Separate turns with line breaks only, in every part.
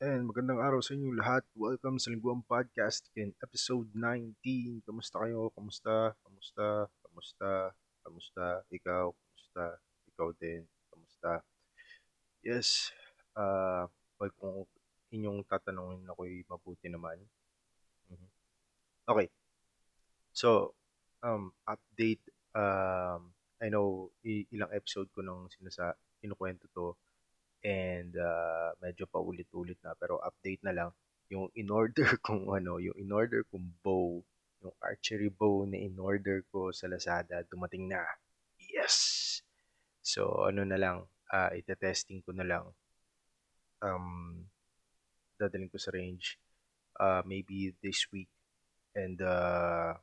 And magandang araw sa inyo lahat. Welcome sa Lingguang Podcast in episode 19. Kamusta kayo? Kamusta? Kamusta? Kamusta? Kamusta? Ikaw? Kamusta? Ikaw din? Kamusta? Yes. Uh, well, kung inyong tatanungin ako'y mabuti naman. Mm-hmm. Okay. So, um, update. Um, I know ilang episode ko nang sinasa kinukwento to and uh, medyo paulit-ulit na pero update na lang yung in-order kong ano, yung in-order kong bow, yung archery bow na in-order ko sa Lazada dumating na. Yes. So ano na lang, uh, ite-testing ko na lang. Um dadalhin ko sa range uh, maybe this week and uh,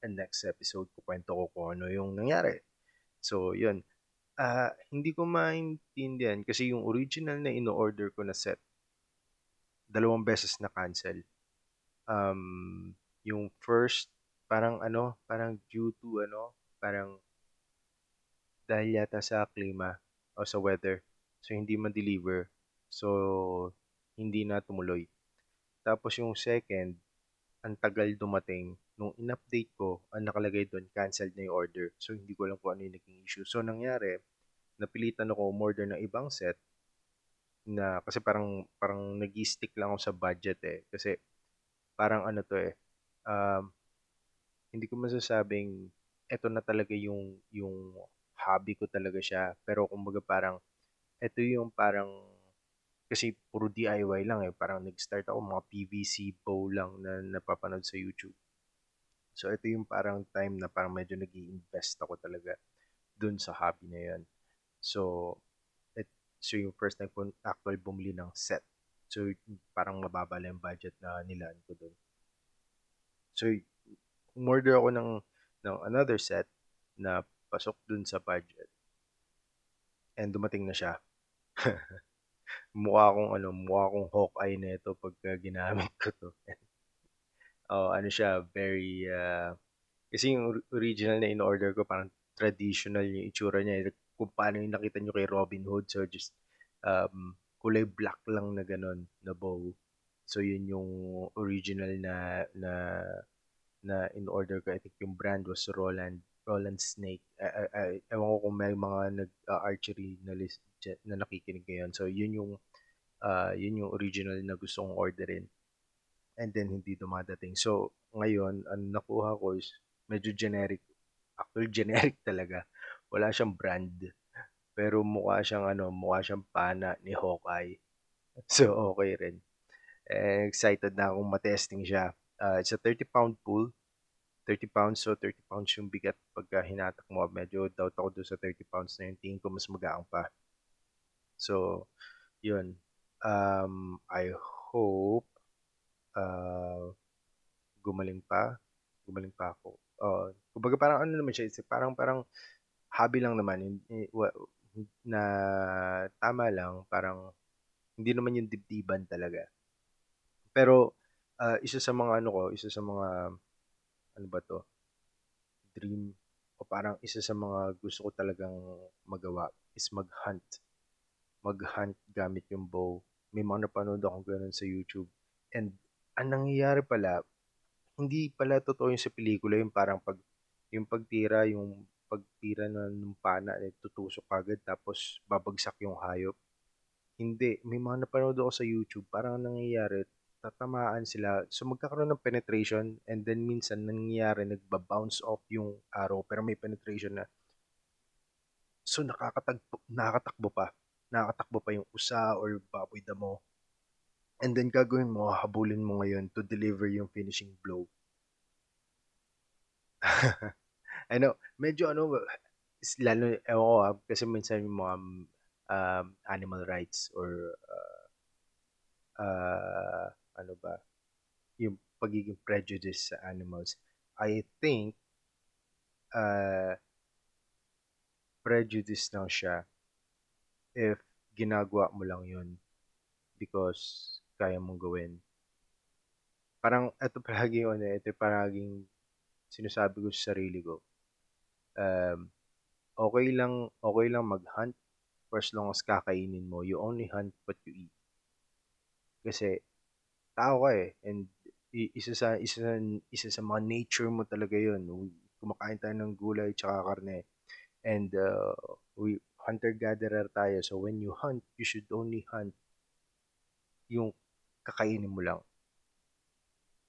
and next episode ko kwento ko kung ano yung nangyari. So, yun ah, hindi ko maintindihan kasi yung original na ino-order ko na set, dalawang beses na cancel. Um, yung first, parang ano, parang due to ano, parang dahil yata sa klima o sa weather. So, hindi ma-deliver. So, hindi na tumuloy. Tapos yung second, ang tagal dumating. Nung in-update ko, ang nakalagay doon, canceled na yung order. So, hindi ko alam kung ano yung naging issue. So, nangyari, napilitan ako umorder ng ibang set na kasi parang parang nag-stick lang ako sa budget eh kasi parang ano to eh um, hindi ko masasabing ito na talaga yung yung hobby ko talaga siya pero kumbaga parang ito yung parang kasi puro DIY lang eh parang nag-start ako mga PVC bow lang na napapanood sa YouTube so ito yung parang time na parang medyo nag invest ako talaga dun sa hobby na yan So, it, so yung first time ko actual bumili ng set. So, parang mababa lang yung budget na nilaan ko doon. So, umorder ako ng, ng another set na pasok dun sa budget. And dumating na siya. mukha akong ano, mukha akong Hawkeye na ito pagka ginamit ko to. oh, ano siya, very uh, kasi yung original na in-order ko parang traditional yung itsura niya kung paano yung nakita nyo kay Robin Hood. So, just um, kulay black lang na ganun na bow. So, yun yung original na na na in order ko. I think yung brand was Roland Roland Snake. I, I, ewan ko kung may mga nag-archery uh, na list na nakikinig ngayon. So, yun yung uh, yun yung original na gusto kong orderin. And then, hindi dumadating. So, ngayon, ang nakuha ko is medyo generic. Actually, generic talaga wala siyang brand. Pero mukha siyang ano, mukha siyang pana ni Hawkeye. So, okay rin. Eh, excited na akong matesting siya. Uh, it's a 30 pound pool. 30 pounds, so 30 pounds yung bigat pagka hinatak mo. Medyo doubt ako doon sa 30 pounds na yung tingin ko mas magaang pa. So, yun. Um, I hope uh, gumaling pa. Gumaling pa ako. Uh, kumbaga parang ano naman siya, parang parang hobby lang naman na tama lang parang hindi naman yung dibdiban talaga. Pero uh, isa sa mga ano ko, isa sa mga ano ba to? Dream o parang isa sa mga gusto ko talagang magawa is mag-hunt. Mag-hunt gamit yung bow. May mga napanood akong ganun sa YouTube. And ang nangyayari pala, hindi pala totoo yung sa pelikula, yung parang pag yung pagtira, yung pagtira na ng pana eh, tutusok agad tapos babagsak yung hayop. Hindi. May mga napanood ako sa YouTube, parang nangyayari, tatamaan sila. So magkakaroon ng penetration and then minsan nangyayari, nagba-bounce off yung arrow pero may penetration na. So nakakatagpo, nakakatakbo pa. Nakakatakbo pa yung usa or baboy damo. And then gagawin mo, habulin mo ngayon to deliver yung finishing blow. Ano, medyo ano, lalo, ewan ko ah, kasi minsan yung mga um, animal rights or uh, uh, ano ba, yung pagiging prejudice sa animals. I think uh, prejudice lang siya if ginagawa mo lang yun because kaya mong gawin. Parang ito palagi yun eh, ito palaging sinasabi ko sa sarili ko um, okay lang okay lang mag-hunt for as long as kakainin mo. You only hunt what you eat. Kasi tao ka eh and isa sa isa sa, isa sa mga nature mo talaga 'yun. Kumakain tayo ng gulay tsaka karne. And uh, we hunter-gatherer tayo. So when you hunt, you should only hunt yung kakainin mo lang.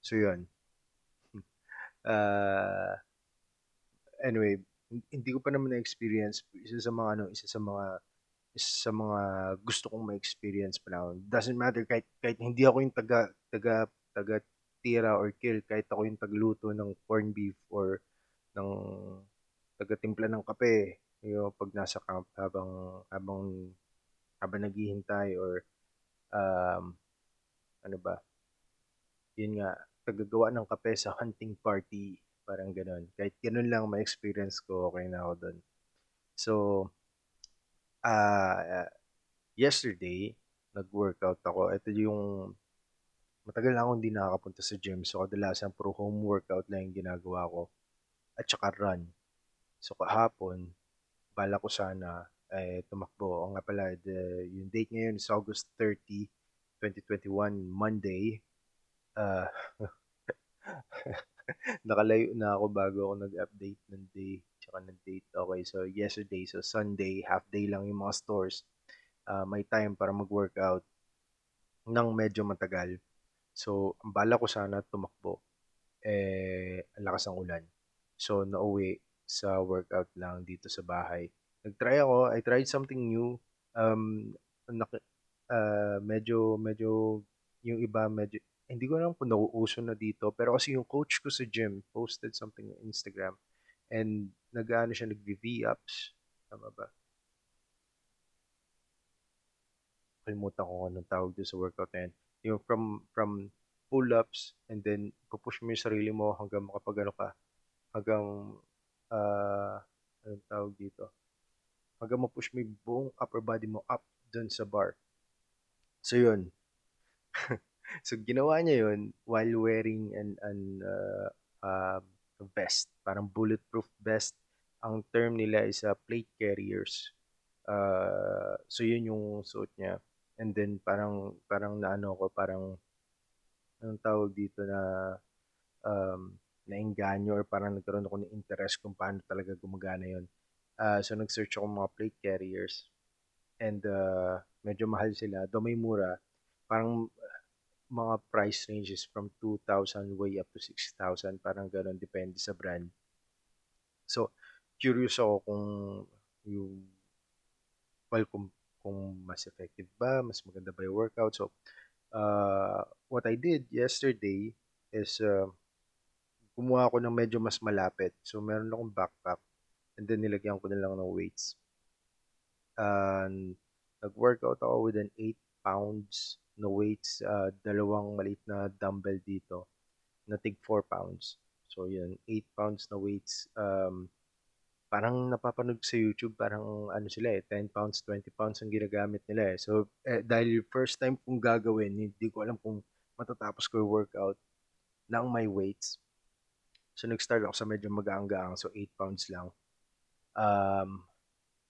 So yun. Uh, anyway, hindi ko pa naman na-experience isa sa mga ano, isa sa mga isa sa mga gusto kong ma-experience pa lang. Doesn't matter kahit kahit hindi ako yung taga taga taga tira or kill, kahit ako yung tagluto ng corn beef or ng taga-timpla ng kape, yung pag nasa camp habang habang habang naghihintay or um, ano ba, yun nga, tagagawa ng kape sa hunting party, parang ganun. Kahit ganun lang ma-experience ko, okay na ako doon. So, uh, yesterday, nag-workout ako. Ito yung, matagal na akong hindi nakakapunta sa gym. So, kadalasan puro home workout lang yung ginagawa ko. At saka run. So, kahapon, bala ko sana eh, tumakbo. O nga pala, the, yung date ngayon is August 30, 2021, Monday. Uh, nakalayo na ako bago ako nag-update ng day tsaka ng date. Okay, so yesterday, so Sunday, half day lang yung mga stores. Uh, may time para mag-workout ng medyo matagal. So, ang bala ko sana tumakbo. Eh, ang lakas ng ulan. So, nauwi sa workout lang dito sa bahay. Nag-try ako. I tried something new. Um, uh, medyo, medyo, yung iba, medyo, hindi ko alam kung nauuso na dito. Pero kasi yung coach ko sa gym posted something on Instagram. And nag-ano siya, nag-V-ups. Tama ba? Kalimutan ko anong tawag doon sa workout na yan. Yung from, from pull-ups and then pupush mo yung sarili mo hanggang makapag ano ka. Hanggang, uh, anong tawag dito? Hanggang ma-push mo yung buong upper body mo up dun sa bar. So yun. so ginawa niya yun while wearing an, an uh, uh, vest. Parang bulletproof vest. Ang term nila is uh, plate carriers. Uh, so yun yung suot niya. And then parang parang naano ko parang anong tawag dito na um, nainganyo or parang nagkaroon ako ng interest kung paano talaga gumagana yun. Uh, so nag-search ako mga plate carriers and uh, medyo mahal sila. Though may mura, parang mga price ranges from 2,000 way up to 6,000. Parang ganun, depende sa brand. So, curious ako kung yung well, kung, kung mas effective ba, mas maganda ba yung workout. So, uh, what I did yesterday is uh, kumuha ako ng medyo mas malapit. So, meron akong backpack and then nilagyan ko na lang ng weights. And nag-workout ako with an 8 pounds na weights, uh, dalawang maliit na dumbbell dito na tig 4 pounds. So, yun, 8 pounds na weights. Um, parang napapanood sa YouTube, parang ano sila eh, 10 pounds, 20 pounds ang ginagamit nila eh. So, eh, dahil first time kong gagawin, hindi ko alam kung matatapos ko yung workout ng my weights. So, nag-start ako sa medyo magaang-gaang, so 8 pounds lang. Um,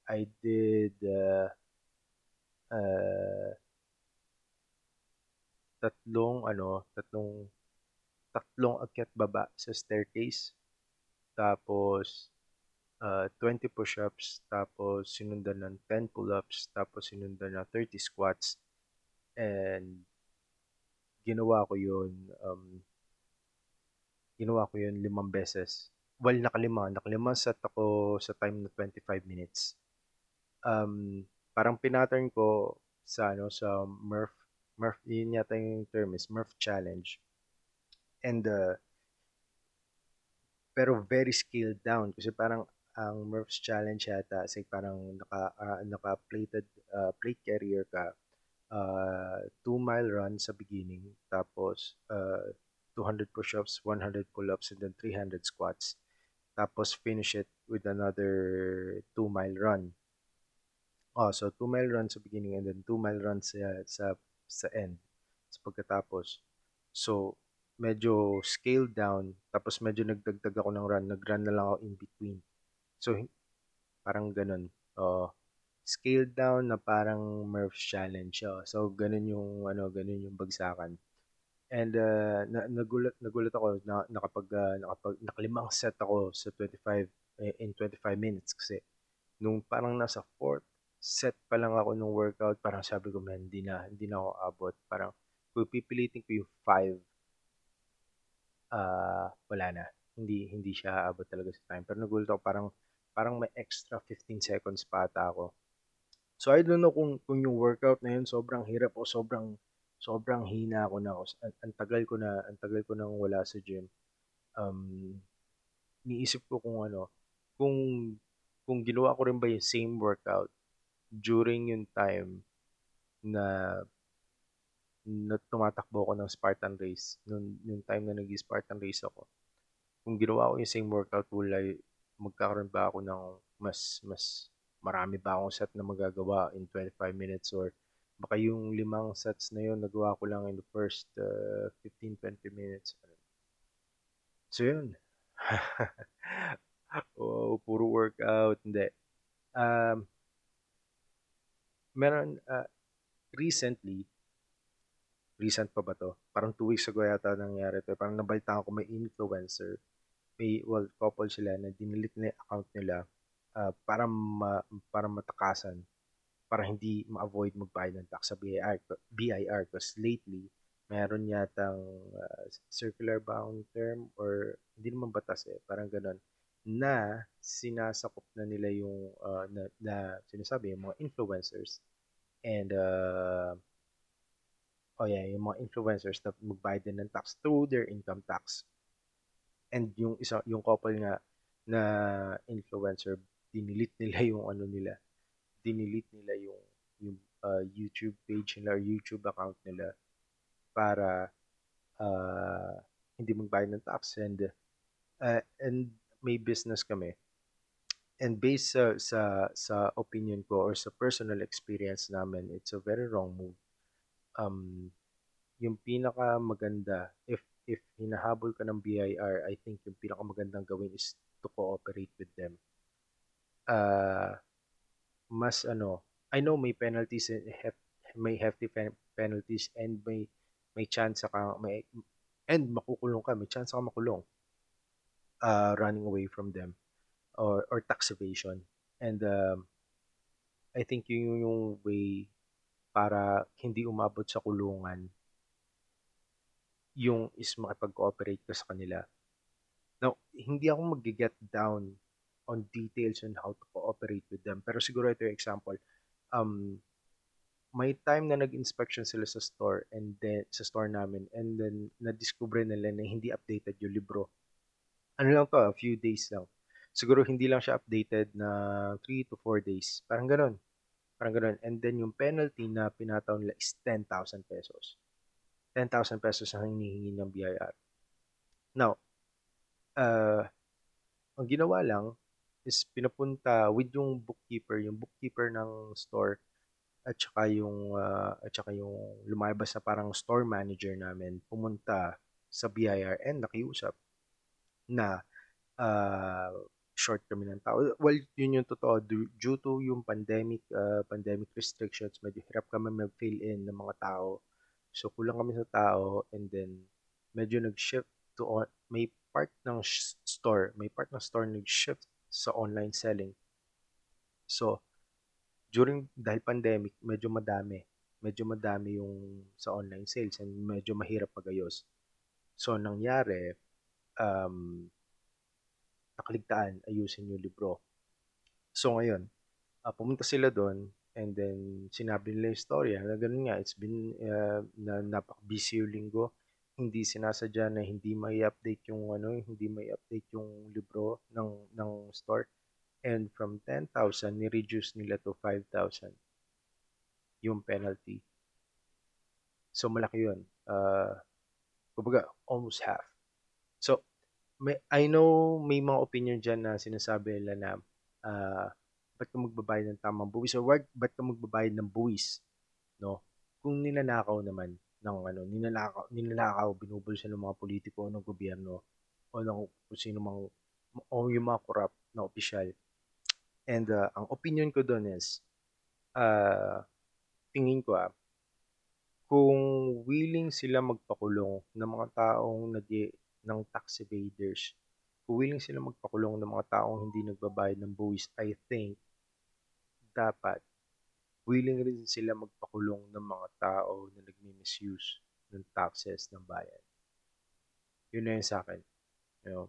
I did uh, uh, tatlong ano, tatlong tatlong akyat baba sa staircase. Tapos uh, 20 push-ups, tapos sinundan ng 10 pull-ups, tapos sinundan ng 30 squats. And ginawa ko 'yun um, ginawa ko 'yun limang beses. Well, nakalima, nakalima set ako sa time na 25 minutes. Um, parang pinattern ko sa ano sa Murph Murph yun yata yung term is Murph challenge. And uh, pero very scaled down kasi parang ang Murph's challenge yata say parang naka uh, naka-plated uh, plate carrier ka uh, 2 mile run sa beginning tapos uh, 200 push-ups, 100 pull-ups and then 300 squats. Tapos finish it with another 2 mile run. Oh, so 2 mile run sa beginning and then 2 mile run sa sa sa end sa pagkatapos. So medyo scaled down tapos medyo nagdagdag ako ng run, nag-run na lang ako in between. So parang ganun. Uh, scaled down na parang Murph's Challenge siya. So, ganun yung, ano, ganun yung bagsakan. And uh, na, nagulat, nagulat ako na nakapag, uh, nakapag, nakalimang set ako sa 25, eh, in 25 minutes kasi nung parang nasa fourth set pa lang ako nung workout, parang sabi ko, man, hindi na, hindi na ako abot. Parang, pipilitin ko yung 5, uh, wala na. Hindi, hindi siya abot talaga sa time. Pero nagulat ako, parang, parang may extra 15 seconds pa ata ako. So, I don't know kung, kung yung workout na yun sobrang hirap o sobrang, sobrang hina ako na. Ang, ang tagal ko na, ang tagal ko nang wala sa gym. Um, niisip ko kung ano, kung kung ginawa ko rin ba yung same workout during yung time na na tumatakbo ako ng Spartan race, nung, yung time na nag-Spartan race ako, kung ginawa ko yung same workout, will magkakaroon ba ako ng mas, mas marami ba akong set na magagawa in 25 minutes or baka yung limang sets na yun, nagawa ko lang in the first uh, 15-20 minutes. So yun. Oo, puro workout, hindi. Um, meron, uh, recently, recent pa ba to? Parang two weeks ago yata nangyari to. Parang nabalita ko may influencer, may, well, couple sila na dinilit yung account nila uh, para, ma, para matakasan, para hindi ma-avoid magbayad ng tax sa BIR. BIR because lately, meron yatang uh, circular bound term or hindi naman batas eh, parang ganun na sinasakop na nila yung uh, na, na sinasabi yung mga influencers and uh, oh yeah, yung mga influencers na magbayad din ng tax through their income tax. And yung isa yung couple nga na influencer dinilit nila yung ano nila. Dinilit nila yung yung uh, YouTube page nila or YouTube account nila para uh, hindi magbayad ng tax and uh, and may business kami, and based sa, sa, sa opinion ko or sa personal experience namin, it's a very wrong move. Um, yung pinaka maganda, if, if hinahabol ka ng BIR, I think yung pinaka magandang gawin is to cooperate with them. Uh, mas ano, I know may penalties and hef, may hefty penalties and may may chance ka may and makukulong ka, may chance ka makulong uh, running away from them or, or tax evasion. And um, I think yun yung way para hindi umabot sa kulungan yung is makipag-cooperate ka sa kanila. Now, hindi ako mag-get down on details on how to cooperate with them. Pero siguro ito yung example. Um, may time na nag-inspection sila sa store and then sa store namin and then na-discover nila na hindi updated yung libro ano lang to, a few days lang. Siguro hindi lang siya updated na 3 to 4 days. Parang ganun. Parang ganun. And then yung penalty na pinataw nila is 10,000 pesos. 10,000 pesos ang hinihingi ng BIR. Now, uh, ang ginawa lang is pinapunta with yung bookkeeper, yung bookkeeper ng store at saka yung uh, at saka yung lumalabas na parang store manager namin pumunta sa BIR and nakiusap na uh, short kami ng tao. Well, yun yung totoo. Due to yung pandemic, uh, pandemic restrictions, medyo hirap kami mag-fill in ng mga tao. So, kulang kami sa tao and then medyo nag-shift to, on, may part ng store, may part ng store nag-shift sa online selling. So, during, dahil pandemic, medyo madami. Medyo madami yung sa online sales and medyo mahirap pagayos. So, nangyari, um, nakaligtaan, ayusin yung libro. So ngayon, uh, pumunta sila doon and then sinabi nila yung story na ganun nga, it's been uh, na napaka-busy yung linggo. Hindi sinasadya na hindi may update yung ano, hindi may update yung libro ng ng store. And from 10,000, ni-reduce nila to 5,000 yung penalty. So malaki yun. Uh, kumbaga, almost half. So, may, I know may mga opinion dyan na sinasabi nila na uh, ba't ka magbabayad ng tamang buwis or wag, ba't ka magbabayad ng buwis, no? Kung ninanakaw naman ng ano, ninanakaw, ninanakaw binubulsa ng mga politiko ng gobyerno o ng kung sino mang o yung mga corrupt na opisyal. And uh, ang opinion ko doon is ah, tingin ko ah, kung willing sila magpakulong ng mga taong nag ng tax evaders, kung willing sila magpakulong ng mga taong hindi nagbabayad ng buwis, I think dapat willing rin sila magpakulong ng mga tao na nagmi-misuse ng taxes ng bayan. Yun na yun sa akin. You know?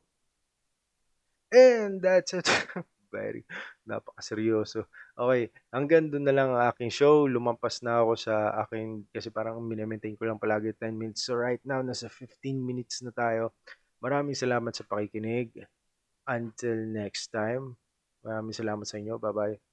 And that's it. Very, napakaseryoso. Okay, hanggang doon na lang ang aking show. Lumampas na ako sa aking, kasi parang minimaintain ko lang palagi 10 minutes. So right now, nasa 15 minutes na tayo. Maraming salamat sa pakikinig. Until next time, maraming salamat sa inyo. Bye-bye.